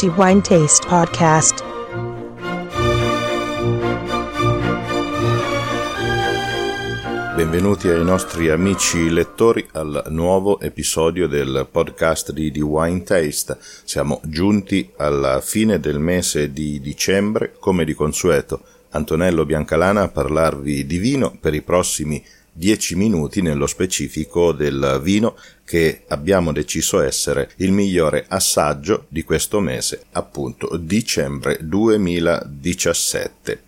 the Wine Taste Podcast. Benvenuti ai nostri amici lettori al nuovo episodio del podcast di The Wine Taste. Siamo giunti alla fine del mese di dicembre, come di consueto. Antonello Biancalana a parlarvi di vino per i prossimi dieci minuti nello specifico del vino che abbiamo deciso essere il migliore assaggio di questo mese, appunto dicembre 2017.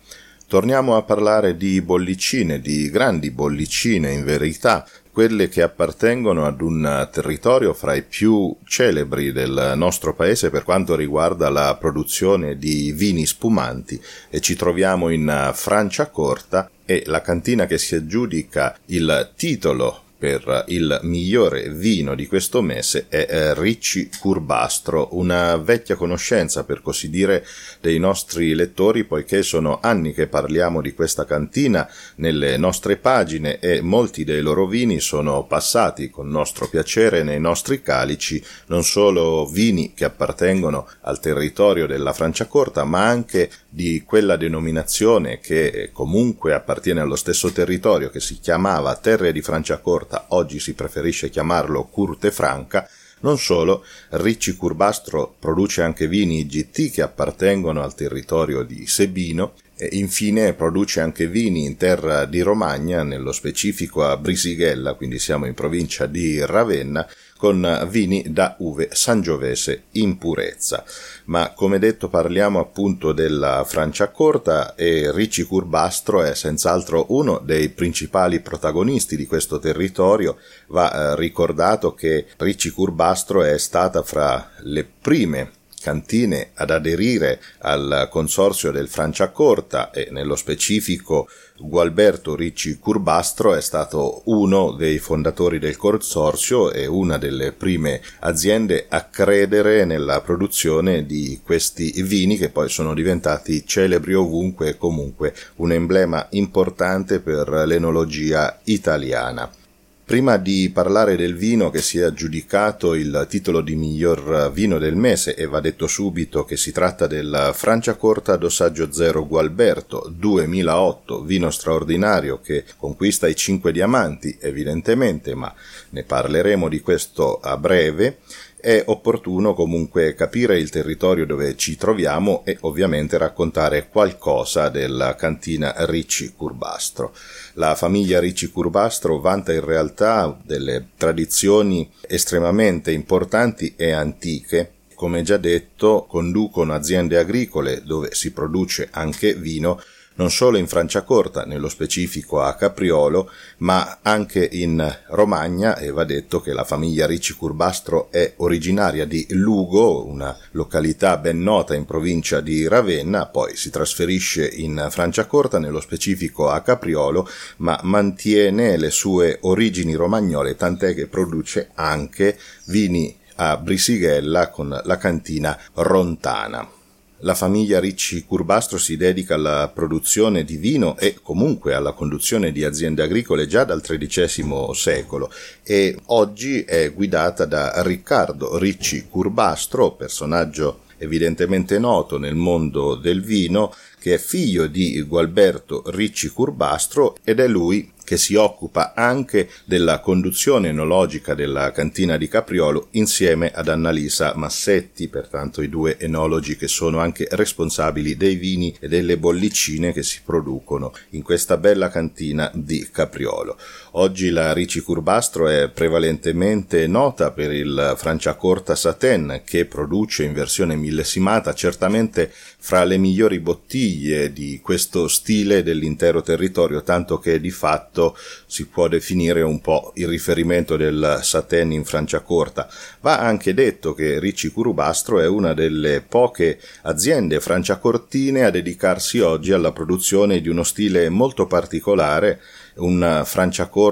Torniamo a parlare di bollicine, di grandi bollicine in verità, quelle che appartengono ad un territorio fra i più celebri del nostro paese per quanto riguarda la produzione di vini spumanti e ci troviamo in Franciacorta e la cantina che si aggiudica il titolo per il migliore vino di questo mese è eh, Ricci Curbastro, una vecchia conoscenza per così dire dei nostri lettori poiché sono anni che parliamo di questa cantina nelle nostre pagine e molti dei loro vini sono passati con nostro piacere nei nostri calici, non solo vini che appartengono al territorio della Franciacorta ma anche di quella denominazione che comunque appartiene allo stesso territorio che si chiamava Terre di Franciacorta oggi si preferisce chiamarlo Curte Franca, non solo, Ricci Curbastro produce anche vini GT che appartengono al territorio di Sebino infine produce anche vini in terra di Romagna, nello specifico a Brisighella, quindi siamo in provincia di Ravenna, con vini da uve sangiovese in purezza. Ma come detto parliamo appunto della Franciacorta e Ricci Curbastro è senz'altro uno dei principali protagonisti di questo territorio. Va eh, ricordato che Ricci Curbastro è stata fra le prime cantine ad aderire al consorzio del Franciacorta e nello specifico Gualberto Ricci Curbastro è stato uno dei fondatori del consorzio e una delle prime aziende a credere nella produzione di questi vini che poi sono diventati celebri ovunque e comunque un emblema importante per l'enologia italiana. Prima di parlare del vino che si è aggiudicato il titolo di miglior vino del mese, e va detto subito che si tratta del Franciacorta Dossaggio Zero Gualberto 2008, vino straordinario che conquista i 5 diamanti, evidentemente, ma ne parleremo di questo a breve è opportuno comunque capire il territorio dove ci troviamo e ovviamente raccontare qualcosa della cantina Ricci Curbastro. La famiglia Ricci Curbastro vanta in realtà delle tradizioni estremamente importanti e antiche come già detto, conducono aziende agricole dove si produce anche vino non solo in Franciacorta, nello specifico a Capriolo, ma anche in Romagna e va detto che la famiglia Ricci Curbastro è originaria di Lugo, una località ben nota in provincia di Ravenna, poi si trasferisce in Franciacorta, nello specifico a Capriolo, ma mantiene le sue origini romagnole, tant'è che produce anche vini a Brisighella con la cantina Rontana. La famiglia Ricci Curbastro si dedica alla produzione di vino e comunque alla conduzione di aziende agricole già dal XIII secolo e oggi è guidata da Riccardo Ricci Curbastro, personaggio evidentemente noto nel mondo del vino, che è figlio di Gualberto Ricci Curbastro ed è lui che si occupa anche della conduzione enologica della cantina di Capriolo insieme ad Annalisa Massetti, pertanto i due enologi che sono anche responsabili dei vini e delle bollicine che si producono in questa bella cantina di Capriolo. Oggi la Ricci Curbastro è prevalentemente nota per il Franciacorta Satin che produce in versione millesimata certamente fra le migliori bottiglie di questo stile dell'intero territorio, tanto che di fatto si può definire un po' il riferimento del Saten in Franciacorta. Va anche detto che Ricci Curubastro è una delle poche aziende franciacortine a dedicarsi oggi alla produzione di uno stile molto particolare un Franciacorta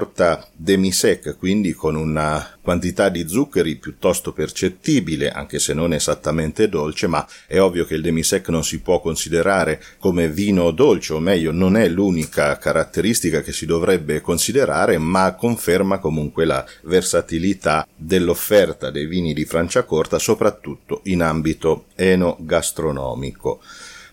demi-sec, quindi con una quantità di zuccheri piuttosto percettibile, anche se non esattamente dolce, ma è ovvio che il demi-sec non si può considerare come vino dolce, o meglio, non è l'unica caratteristica che si dovrebbe considerare, ma conferma comunque la versatilità dell'offerta dei vini di Franciacorta, soprattutto in ambito enogastronomico.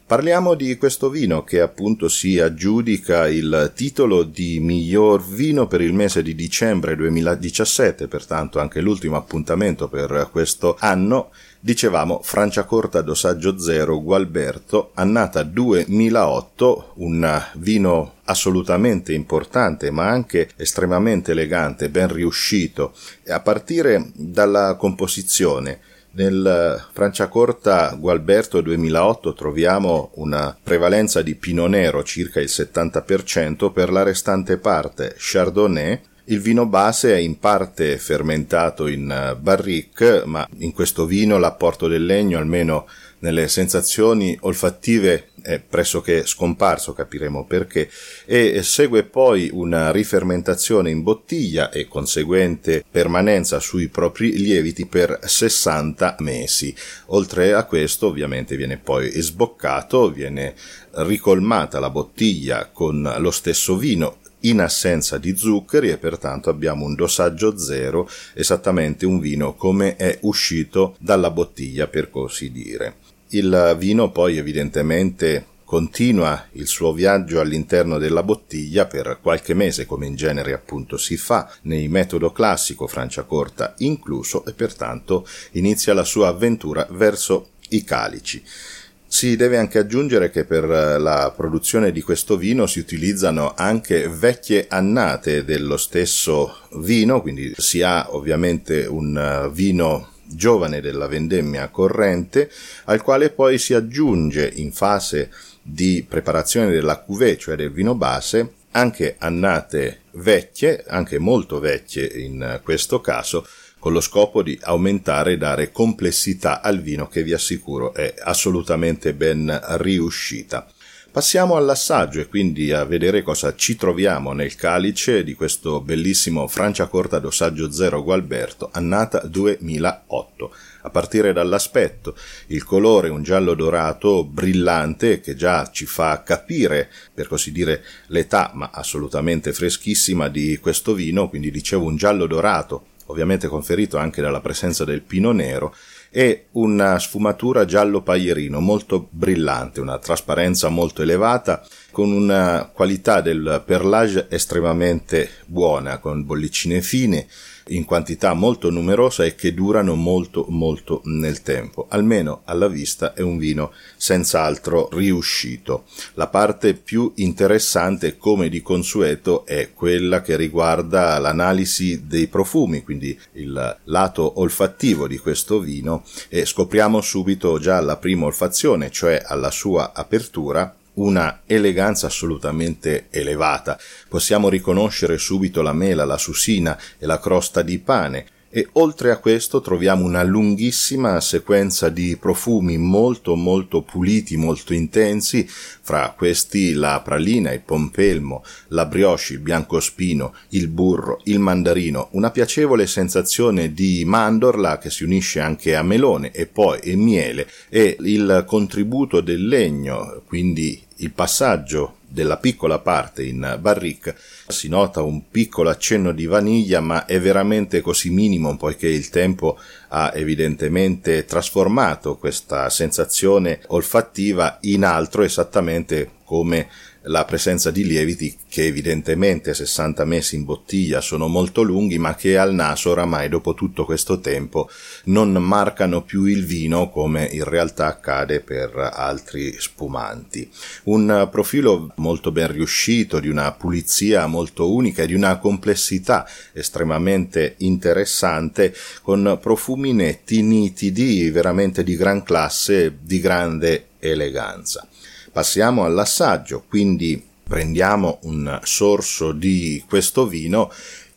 Parliamo di questo vino che appunto si aggiudica il titolo di miglior vino per il mese di dicembre 2017, pertanto anche l'ultimo appuntamento per questo anno. Dicevamo Franciacorta Dosaggio Zero Gualberto, annata 2008, un vino assolutamente importante ma anche estremamente elegante, ben riuscito, a partire dalla composizione nel Franciacorta Gualberto 2008 troviamo una prevalenza di Pino Nero, circa il 70%, per la restante parte Chardonnay, il vino base è in parte fermentato in barrique, ma in questo vino l'apporto del legno, almeno nelle sensazioni olfattive è pressoché scomparso, capiremo perché, e segue poi una rifermentazione in bottiglia e conseguente permanenza sui propri lieviti per 60 mesi. Oltre a questo ovviamente viene poi sboccato, viene ricolmata la bottiglia con lo stesso vino in assenza di zuccheri e pertanto abbiamo un dosaggio zero, esattamente un vino come è uscito dalla bottiglia per così dire. Il vino poi evidentemente continua il suo viaggio all'interno della bottiglia per qualche mese come in genere appunto si fa nei metodo classico Franciacorta incluso e pertanto inizia la sua avventura verso i calici. Si deve anche aggiungere che per la produzione di questo vino si utilizzano anche vecchie annate dello stesso vino, quindi si ha ovviamente un vino giovane della vendemmia corrente, al quale poi si aggiunge in fase di preparazione della cuvée, cioè del vino base, anche annate vecchie, anche molto vecchie in questo caso, con lo scopo di aumentare e dare complessità al vino che vi assicuro è assolutamente ben riuscita. Passiamo all'assaggio e quindi a vedere cosa ci troviamo nel calice di questo bellissimo Franciacorta d'Ossaggio Zero Gualberto, annata 2008. A partire dall'aspetto, il colore un giallo dorato brillante che già ci fa capire, per così dire, l'età, ma assolutamente freschissima di questo vino, quindi dicevo un giallo dorato, ovviamente conferito anche dalla presenza del pino nero, e una sfumatura giallo paglierino molto brillante, una trasparenza molto elevata, con una qualità del perlage estremamente buona, con bollicine fine, in quantità molto numerosa e che durano molto molto nel tempo. Almeno alla vista è un vino senz'altro riuscito. La parte più interessante, come di consueto, è quella che riguarda l'analisi dei profumi, quindi il lato olfattivo di questo vino e scopriamo subito già alla prima olfazione, cioè alla sua apertura, una eleganza assolutamente elevata. Possiamo riconoscere subito la mela, la susina e la crosta di pane, e oltre a questo troviamo una lunghissima sequenza di profumi molto molto puliti, molto intensi, fra questi la pralina, il pompelmo, la brioche, il biancospino, il burro, il mandarino, una piacevole sensazione di mandorla che si unisce anche a melone e poi il miele e il contributo del legno, quindi il passaggio della piccola parte in barrique si nota un piccolo accenno di vaniglia ma è veramente così minimo poiché il tempo ha evidentemente trasformato questa sensazione olfattiva in altro esattamente come la presenza di lieviti che evidentemente a 60 mesi in bottiglia sono molto lunghi ma che al naso oramai dopo tutto questo tempo non marcano più il vino come in realtà accade per altri spumanti. Un profilo molto ben riuscito, di una pulizia molto unica e di una complessità estremamente interessante con profumi netti, nitidi, veramente di gran classe, di grande eleganza. Passiamo all'assaggio, quindi prendiamo un sorso di questo vino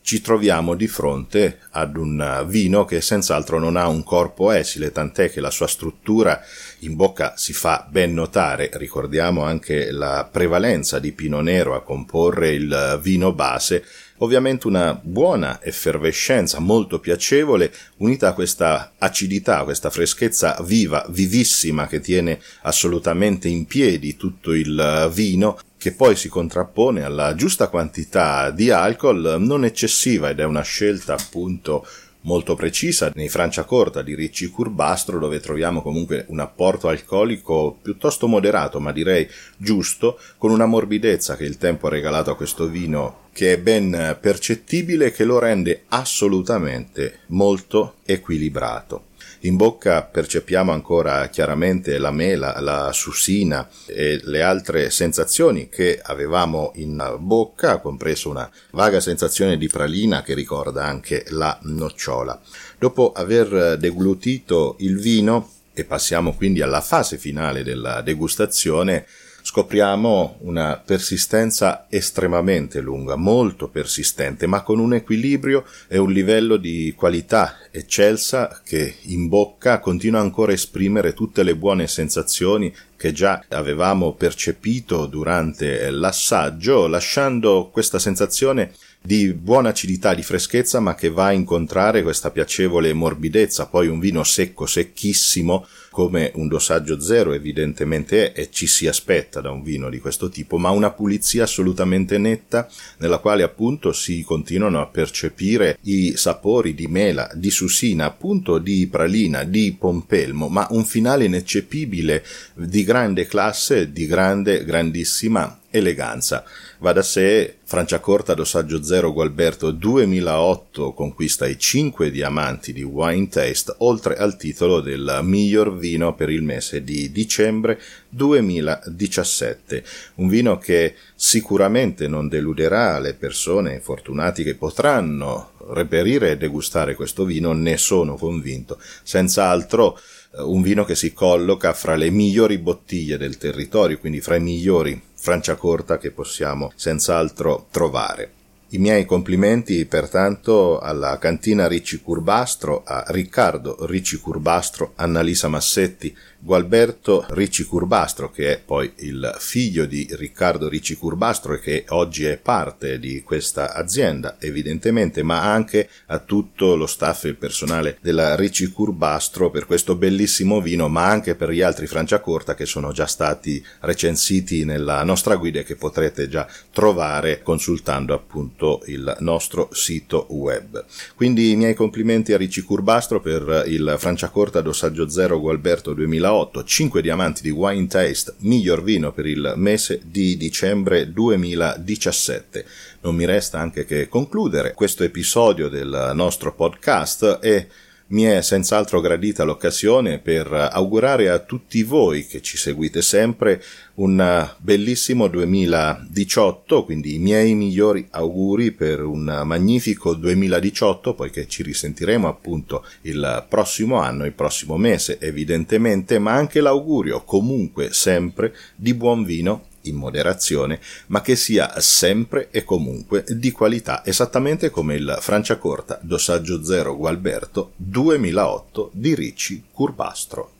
ci troviamo di fronte ad un vino che senz'altro non ha un corpo esile, tant'è che la sua struttura in bocca si fa ben notare, ricordiamo anche la prevalenza di Pino Nero a comporre il vino base, ovviamente una buona effervescenza molto piacevole unita a questa acidità, questa freschezza viva, vivissima che tiene assolutamente in piedi tutto il vino che poi si contrappone alla giusta quantità di alcol non eccessiva ed è una scelta appunto molto precisa. Nei Franciacorta di Ricci Curbastro dove troviamo comunque un apporto alcolico piuttosto moderato ma direi giusto con una morbidezza che il tempo ha regalato a questo vino che è ben percettibile e che lo rende assolutamente molto equilibrato. In bocca percepiamo ancora chiaramente la mela, la susina e le altre sensazioni che avevamo in bocca, compreso una vaga sensazione di pralina che ricorda anche la nocciola. Dopo aver deglutito il vino, e passiamo quindi alla fase finale della degustazione, scopriamo una persistenza estremamente lunga, molto persistente, ma con un equilibrio e un livello di qualità eccelsa che in bocca continua ancora a esprimere tutte le buone sensazioni che già avevamo percepito durante l'assaggio, lasciando questa sensazione di buona acidità, di freschezza, ma che va a incontrare questa piacevole morbidezza, poi un vino secco, secchissimo, come un dosaggio zero evidentemente è e ci si aspetta da un vino di questo tipo, ma una pulizia assolutamente netta nella quale appunto si continuano a percepire i sapori di mela, di susina, appunto di pralina, di pompelmo, ma un finale ineccepibile di grande classe, di grande, grandissima eleganza. Va da sé, Franciacorta Dossaggio Zero Gualberto 2008 conquista i 5 diamanti di Wine Taste, oltre al titolo del miglior vino per il mese di dicembre 2017. Un vino che sicuramente non deluderà le persone fortunati che potranno reperire e degustare questo vino, ne sono convinto. Senz'altro eh, un vino che si colloca fra le migliori bottiglie del territorio, quindi fra i migliori Franciacorta che possiamo senz'altro trovare. I miei complimenti pertanto alla cantina Ricci Curbastro, a Riccardo Ricci Curbastro, Annalisa Massetti, Gualberto Ricci Curbastro, che è poi il figlio di Riccardo Ricci Curbastro e che oggi è parte di questa azienda, evidentemente, ma anche a tutto lo staff e il personale della Ricci Curbastro per questo bellissimo vino, ma anche per gli altri Franciacorta che sono già stati recensiti nella nostra guida e che potrete già trovare consultando appunto il nostro sito web. Quindi i miei complimenti a Ricci Curbastro per il Franciacorta Dossaggio Zero Gualberto 2008 2008 5 diamanti di Wine Taste, miglior vino per il mese di dicembre 2017. Non mi resta anche che concludere questo episodio del nostro podcast e mi è senz'altro gradita l'occasione per augurare a tutti voi che ci seguite sempre un bellissimo 2018, quindi i miei migliori auguri per un magnifico 2018, poiché ci risentiremo appunto il prossimo anno, il prossimo mese evidentemente, ma anche l'augurio comunque sempre di buon vino in moderazione, ma che sia sempre e comunque di qualità, esattamente come il Franciacorta Dossaggio Zero Gualberto 2008 di Ricci Curbastro.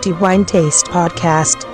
The Wine Taste Podcast